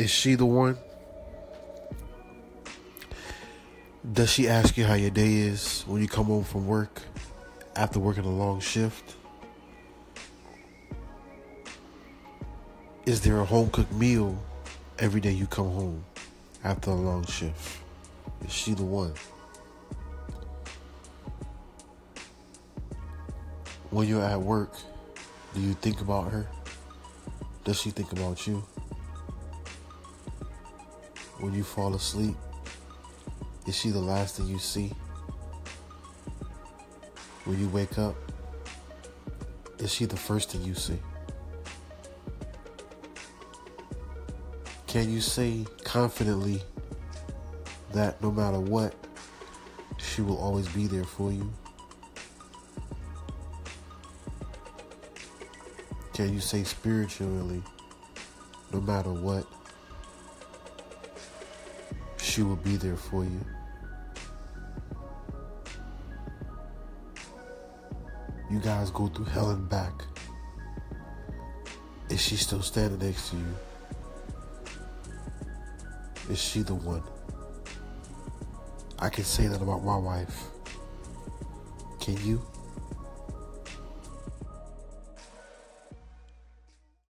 Is she the one? Does she ask you how your day is when you come home from work after working a long shift? Is there a home cooked meal every day you come home after a long shift? Is she the one? When you're at work, do you think about her? Does she think about you? When you fall asleep, is she the last thing you see? When you wake up, is she the first thing you see? Can you say confidently that no matter what, she will always be there for you? Can you say spiritually, no matter what, she will be there for you? You guys go through hell and back. Is she still standing next to you? Is she the one? I can say that about my wife. Can you?